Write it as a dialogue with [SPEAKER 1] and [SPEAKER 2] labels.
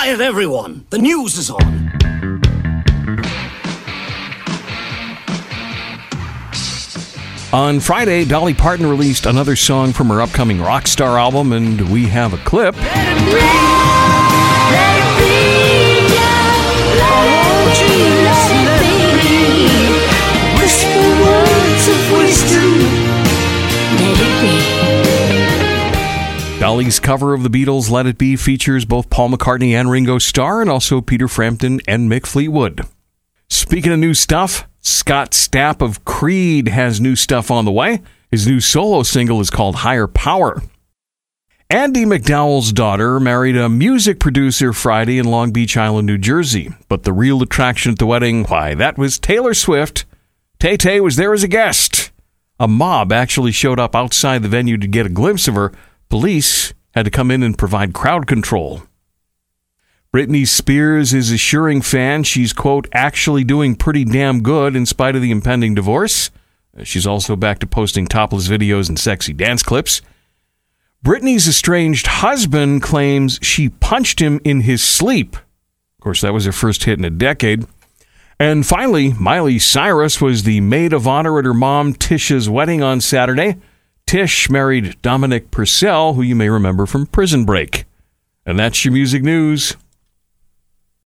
[SPEAKER 1] Quiet, everyone! The news is on!
[SPEAKER 2] On Friday, Dolly Parton released another song from her upcoming Rockstar album, and we have a clip. Dolly's cover of the Beatles' Let It Be features both Paul McCartney and Ringo Starr, and also Peter Frampton and Mick Fleetwood. Speaking of new stuff, Scott Stapp of Creed has new stuff on the way. His new solo single is called Higher Power. Andie MacDowell's daughter married a music producer Friday in Long Beach Island, New Jersey. But the real attraction at the wedding, why, that was Taylor Swift. Tay Tay was there as a guest. A mob actually showed up outside the venue to get a glimpse of her. Police had to come in and provide crowd control. Britney Spears is assuring fans she's, quote, actually doing pretty damn good in spite of the impending divorce. Uh, she's also back to posting topless videos and sexy dance clips. Britney's estranged husband claims she punched him in his sleep. Of course, that was her first hit in a decade. And finally, Miley Cyrus was the maid of honor at her mom Tish's wedding on Saturday. Tish married Dominic Purcell, who you may remember from Prison Break. And that's your music news.